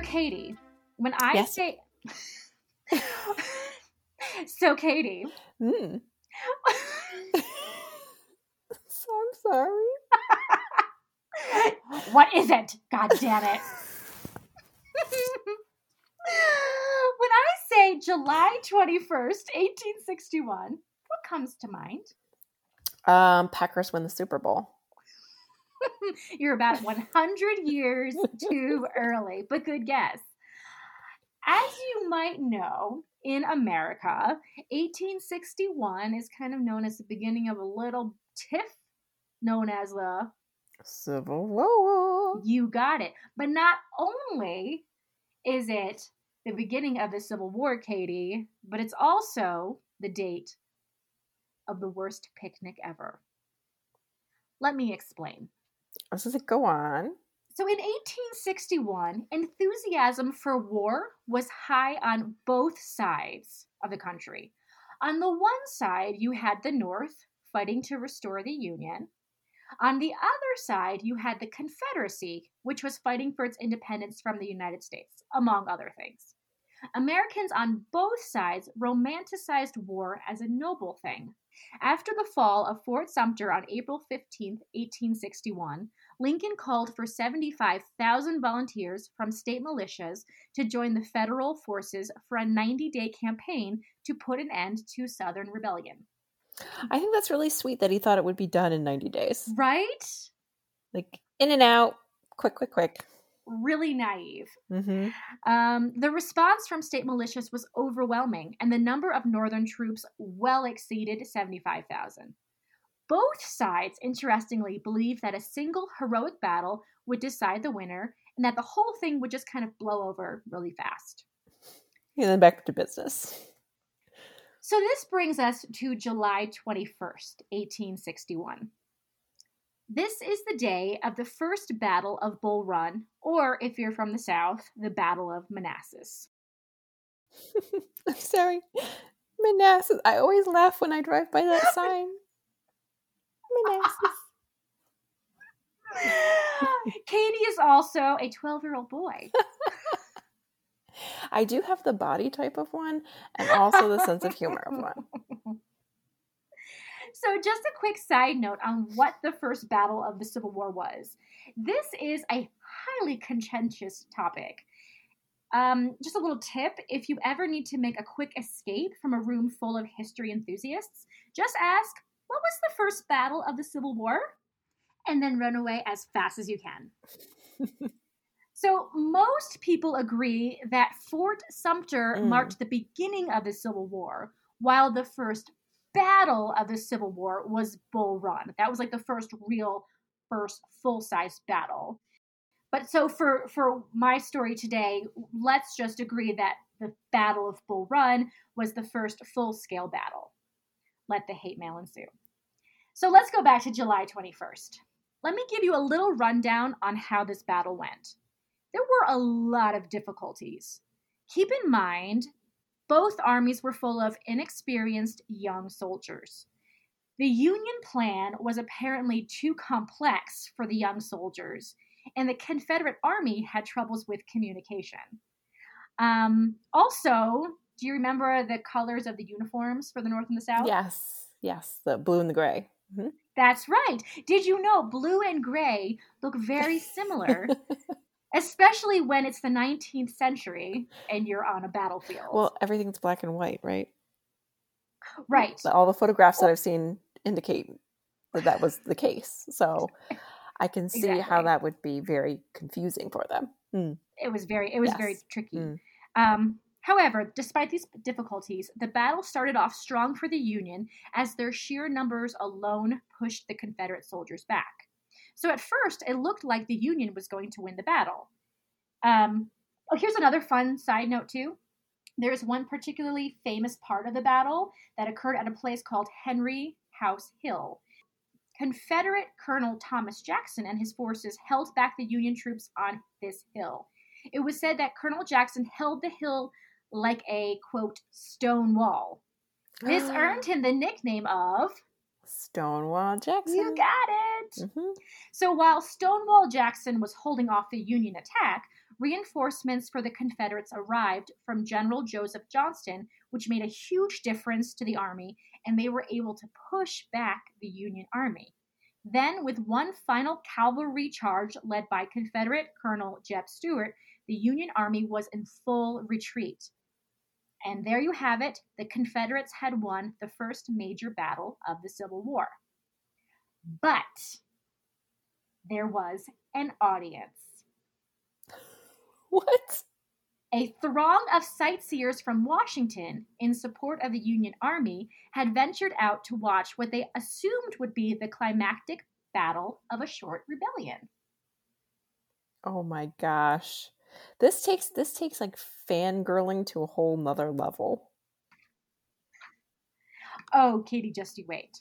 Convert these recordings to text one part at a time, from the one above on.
So, Katie, when I Yes. say. so, Katie. Mm. so I'm sorry. what is it? God damn it. when I say July 21st, 1861, what comes to mind? Um, Packers win the Super Bowl. You're about 100 years too early, but good guess. As you might know, in America, 1861 is kind of known as the beginning of a little tiff known as the Civil War. You got it. But not only is it the beginning of the Civil War, Katie, but it's also the date of the worst picnic ever. Let me explain. I was like, go on. So in 1861, enthusiasm for war was high on both sides of the country. On the one side, you had the North fighting to restore the Union. On the other side, you had the Confederacy, which was fighting for its independence from the United States, among other things. Americans on both sides romanticized war as a noble thing. After the fall of Fort Sumter on April 15, 1861, Lincoln called for 75,000 volunteers from state militias to join the federal forces for a 90 day campaign to put an end to Southern rebellion. I think that's really sweet that he thought it would be done in 90 days. Right? Like in and out, quick, quick, quick. Really naive. Mm-hmm. Um, the response from state militias was overwhelming, and the number of Northern troops well exceeded 75,000. Both sides, interestingly, believed that a single heroic battle would decide the winner and that the whole thing would just kind of blow over really fast. And then back to business. So this brings us to July 21st, 1861. This is the day of the first Battle of Bull Run, or if you're from the South, the Battle of Manassas. I'm sorry. Manassas. I always laugh when I drive by that sign. Manassas. Katie is also a 12 year old boy. I do have the body type of one and also the sense of humor of one. So, just a quick side note on what the first battle of the Civil War was. This is a highly contentious topic. Um, just a little tip if you ever need to make a quick escape from a room full of history enthusiasts, just ask, What was the first battle of the Civil War? And then run away as fast as you can. so, most people agree that Fort Sumter Mm. marked the beginning of the Civil War, while the first battle of the Civil War was Bull Run. That was like the first real, first full size battle. But so for for my story today, let's just agree that the Battle of Bull Run was the first full scale battle. Let the hate mail ensue. So let's go back to July 21st. Let me give you a little rundown on how this battle went. There were a lot of difficulties. Keep in mind, both armies were full of inexperienced young soldiers. The Union plan was apparently too complex for the young soldiers, and the Confederate Army had troubles with communication. Um, also, do you remember the colors of the uniforms for the North and the South? Yes, yes, the blue and the gray. Mhm. That's right. Did you know blue and gray look very similar, especially when it's the 19th century and you're on a battlefield? Well, everything's black and white, right? right. All the photographs that I've seen indicate that that was the case. So I can see how that would be very confusing for them. Mm. It was very it was very tricky. Mm. Um, however, despite these difficulties, the battle started off strong for the Union as their sheer numbers alone pushed the Confederate soldiers back. So at first, it looked like the Union was going to win the battle. Um, oh, here's another fun side note too. There's one particularly famous part of the battle that occurred at a place called Henry House Hill. Confederate Colonel Thomas Jackson and his forces held back the Union troops on this hill. It was said that Colonel Jackson held the hill like a quote stone wall. This earned him the nickname of Stonewall Jackson. You got it. Mhm. So while Stonewall Jackson was holding off the Union attack, reinforcements for the Confederates arrived from General Joseph Johnston, which made a huge difference to the army, and they were able to push back the Union Army. Then, with one final cavalry charge led by Confederate Colonel Jeb Stuart, the Union Army was in full retreat. And there you have it the Confederates had won the first major battle of the Civil War. But there was an audience. What? A throng of sightseers from Washington, in support of the Union Army, had ventured out to watch what they assumed would be the climactic battle of a short rebellion. Oh my gosh. This takes this takes like fangirling to a whole nother level. Oh, Katie, just you wait.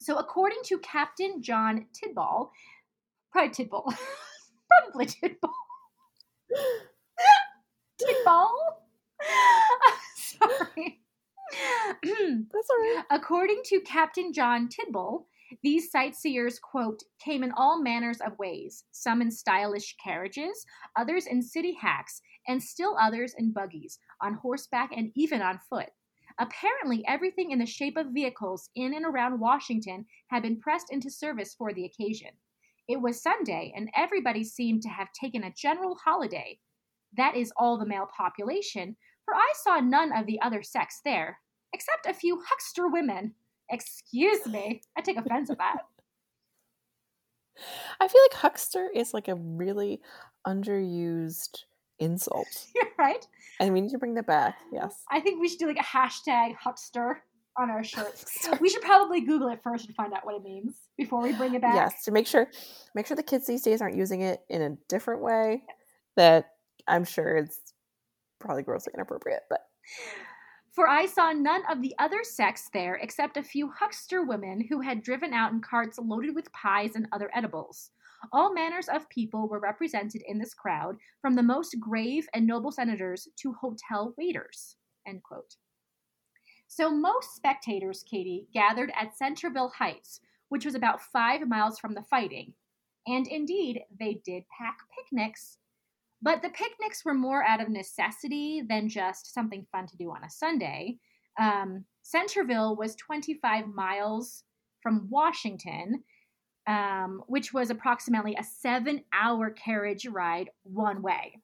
So, according to Captain John Tidball, probably Tidball, probably Tidball, Tidball. Sorry. That's all right. According to Captain John Tidball, these sightseers, quote, came in all manners of ways, some in stylish carriages, others in city hacks, and still others in buggies, on horseback, and even on foot. Apparently, everything in the shape of vehicles in and around Washington had been pressed into service for the occasion. It was Sunday, and everybody seemed to have taken a general holiday. That is all the male population, for I saw none of the other sex there, except a few huckster women. Excuse me, I take offense at that. I feel like huckster is like a really underused insult. You're right. And we need to bring that back. Yes. I think we should do like a hashtag huckster on our shirts. we should probably Google it first and find out what it means before we bring it back. Yes, to make sure make sure the kids these days aren't using it in a different way that I'm sure it's probably grossly inappropriate, but For I saw none of the other sex there except a few huckster women who had driven out in carts loaded with pies and other edibles. All manners of people were represented in this crowd, from the most grave and noble senators to hotel waiters. End quote. So most spectators, Katie, gathered at Centreville Heights, which was about five miles from the fighting. And indeed, they did pack picnics. But the picnics were more out of necessity than just something fun to do on a Sunday. Um, Centreville was 25 miles from Washington, um, which was approximately a seven hour carriage ride one way.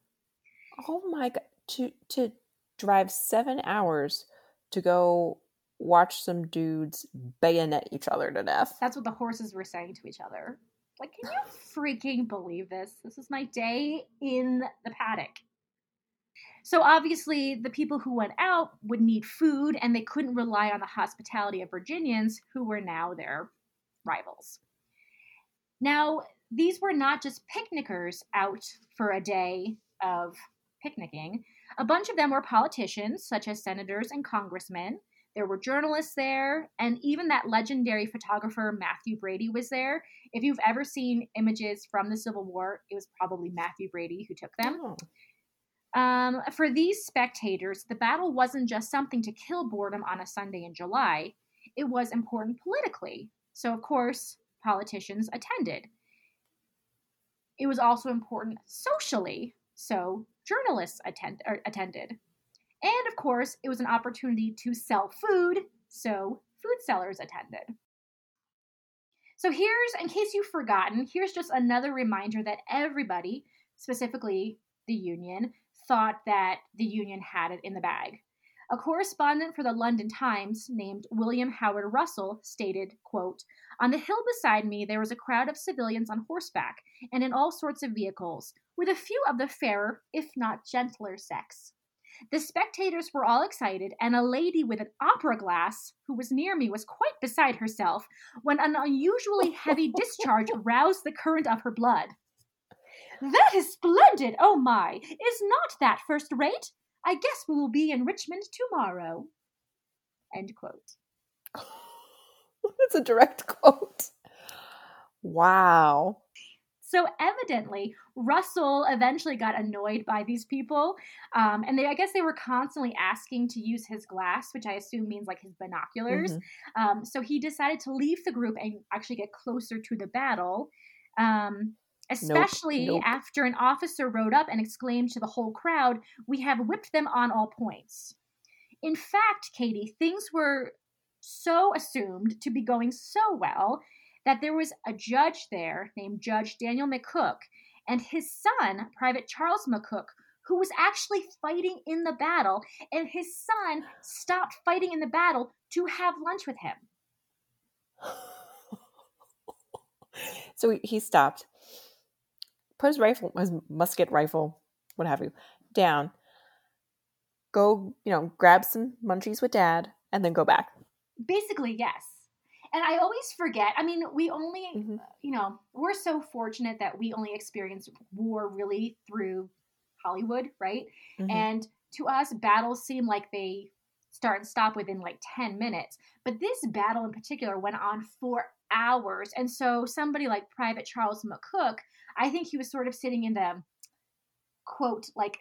oh my god, to to drive 7 hours to go watch some dudes bayonet each other to death. That's what the horses were saying to each other. Like, can you freaking believe this? This is my day in the paddock. So, obviously, the people who went out would need food, and they couldn't rely on the hospitality of Virginians, who were now their rivals. Now, these were not just picnickers out for a day of picnicking. A bunch of them were politicians, such as senators and congressmen. There were journalists there, and even that legendary photographer Mathew Brady was there. If you've ever seen images from the Civil War, it was probably Mathew Brady who took them. Oh. Um, for these spectators, the battle wasn't just something to kill boredom on a Sunday in July, it was important politically. So, of course, politicians attended. It was also important socially, so journalists attend, attended. And of course, it was an opportunity to sell food, so food sellers attended. So here's, in case you've forgotten, here's just another reminder that everybody, specifically the Union, thought that the Union had it in the bag. A correspondent for the London Times named William Howard Russell stated, quote, On the hill beside me there was a crowd of civilians on horseback and in all sorts of vehicles, with a few of the fairer, if not gentler sex. The spectators were all excited, and a lady with an opera glass who was near me was quite beside herself when an unusually heavy discharge roused the current of her blood. That is splendid! Oh my! Is not that first rate? I guess we will be in Richmond tomorrow. End quote. That's a direct quote. Wow. So evidently, Russell eventually got annoyed by these people, um, and they I guess they were constantly asking to use his glass, which I assume means like his binoculars. Mhm. Um, so he decided to leave the group and actually get closer to the battle. Um, especially nope. after an officer rode up and exclaimed to the whole crowd, We have whipped them on all points. In fact, Katie, things were so assumed to be going so well that there was a judge there named Judge Daniel McCook and his son, Private Charles McCook, who was actually fighting in the battle, and his son stopped fighting in the battle to have lunch with him. so he stopped, put his rifle, his musket rifle, what have you, down, go, you know, grab some munchies with dad, and then go back. Basically, yes. And I always forget. I mean, we only, Mhm. you know, we're so fortunate that we only experience war really through Hollywood, right? Mhm. And to us, battles seem like they start and stop within like 10 minutes. But this battle in particular went on for hours. And so somebody like Private Charles McCook, I think he was sort of sitting in the quote, like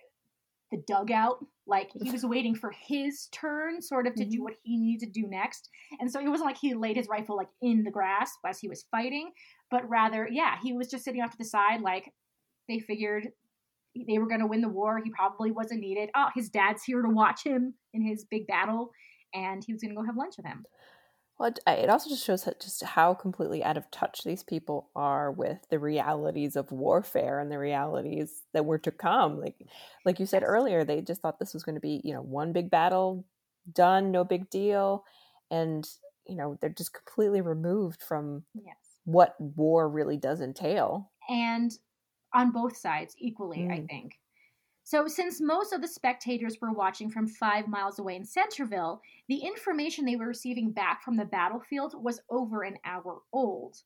the dugout. Like he was waiting for his turn, sort of to do Mhm. what he needed to do next. And so it wasn't like he laid his rifle like in the grass as he was fighting, but rather, yeah, he was just sitting off to the side, like they figured they were going to win the war. He probably wasn't needed. Oh, his dad's here to watch him in his big battle, and he was going to go have lunch with him. Well, it, also just shows just how completely out of touch these people are with the realities of warfare and the realities that were to come. Like, like you said earlier, they just thought this was going to be, you know, one big battle, done, no big deal, and you know they're just completely removed from Yes. what war really does entail. and on both sides equally, I Mm. think. So, since most of the spectators were watching from five miles away in Centreville, the information they were receiving back from the battlefield was over an hour old.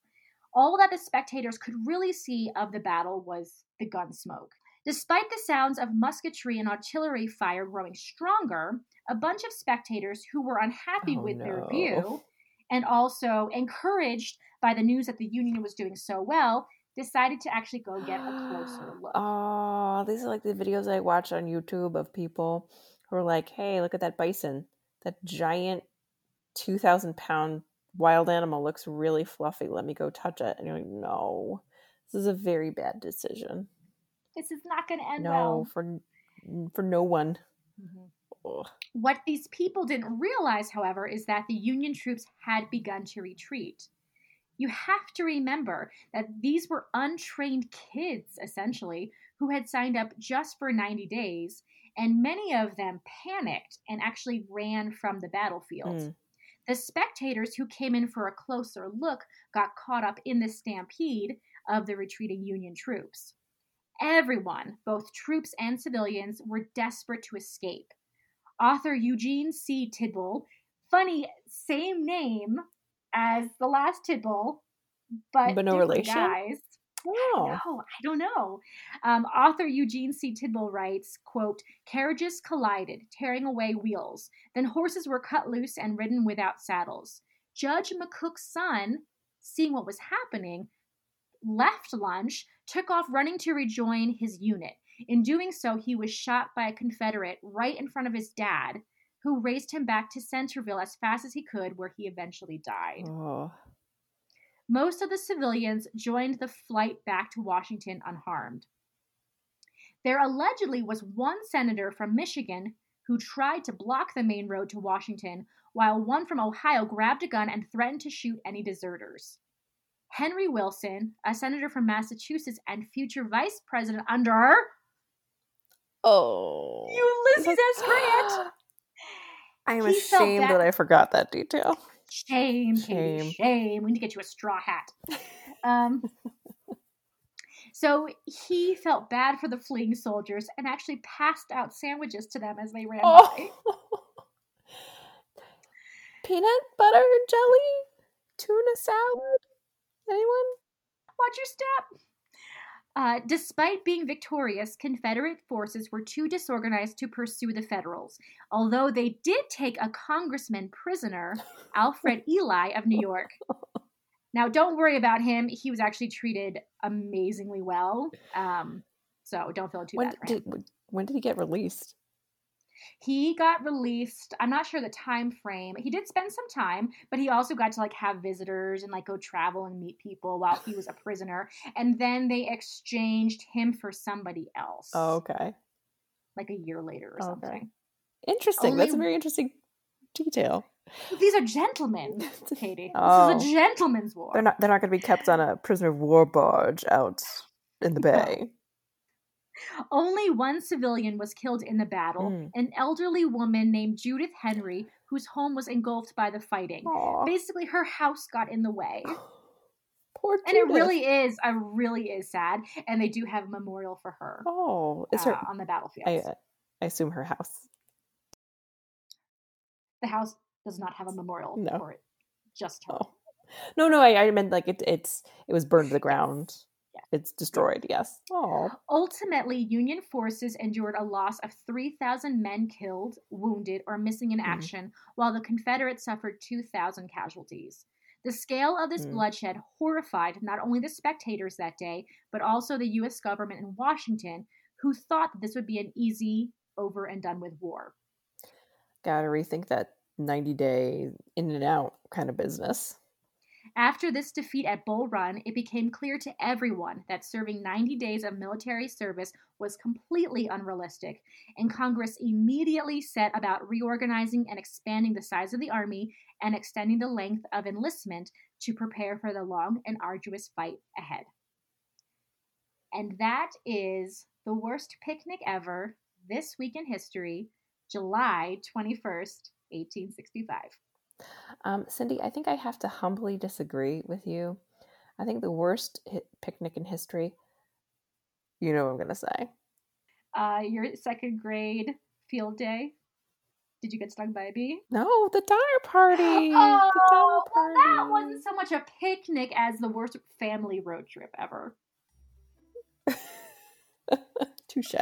All that the spectators could really see of the battle was the gun smoke. Despite the sounds of musketry and artillery fire growing stronger, a bunch of spectators who were unhappy Oh, with their view and also encouraged by the news that the Union was doing so well, decided to actually go get a closer look. Oh, these are like the videos I watch on YouTube of people who are like, "Hey, look at that bison! That giant, two thousand pound wild animal looks really fluffy. Let me go touch it." And you're like, "No, this is a very bad decision. This is not going to end no, well. for for no one." Mhm. What these people didn't realize, however, is that the Union troops had begun to retreat. You have to remember that these were untrained kids, essentially, who had signed up just for 90 days, and many of them panicked and actually ran from the battlefield. Mm. The spectators who came in for a closer look got caught up in the stampede of the retreating Union troops. Everyone, both troops and civilians, were desperate to escape. Author Eugene C. Tidball, funny, same name as the last Tidball, but, But no relation? guys. Oh, No, I don't know. Um, author Eugene C. Tidball writes, quote, carriages collided, tearing away wheels. Then horses were cut loose and ridden without saddles. Judge McCook's son, seeing what was happening, left lunch, took off running to rejoin his unit. In doing so, he was shot by a Confederate right in front of his dad, who raced him back to Centreville as fast as he could, where he eventually died. oh. Most of the civilians joined the flight back to Washington unharmed. There allegedly was one senator from Michigan who tried to block the main road to Washington, while one from Ohio grabbed a gun and threatened to shoot any deserters. Henry Wilson, a senator from Massachusetts and future vice president under Oh. Ulysses S. Grant, I am He ashamed that I forgot that detail. Shame, Katie, Shame. shame. We need to get you a straw hat. Um, so he felt bad for the fleeing soldiers and actually passed out sandwiches to them as they ran by. Oh. Peanut butter jelly, tuna salad. Anyone? Watch your step. Uh, despite being victorious, Confederate forces were too disorganized to pursue the Federals, although they did take a congressman prisoner, Alfred Ely of New York. Now, don't worry about him. He was actually treated amazingly well. Um, so don't feel too When bad did when did he get released? He got released. I'm not sure the time frame. He did spend some time, but he also got to like have visitors and like go travel and meet people while he was a prisoner. And then they exchanged him for somebody else. Oh, okay. Like a year later or Okay. something. Interesting. That's a very interesting detail. These are gentlemen, Katie. Oh. This is a oh. gentleman's war. They're not. They're not going to be kept on a prisoner of war barge out in the bay. Only one civilian was killed in the battle, Mm. an elderly woman named Judith Henry, whose home was engulfed by the fighting. Aw. Basically, her house got in the way. Poor Judith. And it really is, it really is sad. And they do have a memorial for her Oh, is uh, her? on the battlefield. I, uh, I assume her house. the house does not have a memorial No. for it, just her. Oh, no, no. I, I meant like it. It's it was burned to the ground. It's destroyed. Yes. Oh. Ultimately, Union forces endured a loss of 3,000 men killed, wounded, or missing in Mhm. action, while the Confederates suffered 2,000 casualties. The scale of this Mm. bloodshed horrified not only the spectators that day, but also the U.S. government in Washington, who thought that this would be an easy, over and done with war. Gotta rethink that ninety day in and out kind of business. After this defeat at Bull Run, it became clear to everyone that serving 90 days of military service was completely unrealistic, and Congress immediately set about reorganizing and expanding the size of the Army and extending the length of enlistment to prepare for the long and arduous fight ahead. And that is the worst picnic ever, this week in history, July 21st, 1865. Um, Cindy, I think I have to humbly disagree with you. I think the worst picnic in history. You know what I'm gonna say. uh, your second grade field day. Did you get stung by a bee? No, the dinner party. Oh, the well, that wasn't so much a picnic as the worst family road trip ever. Touche.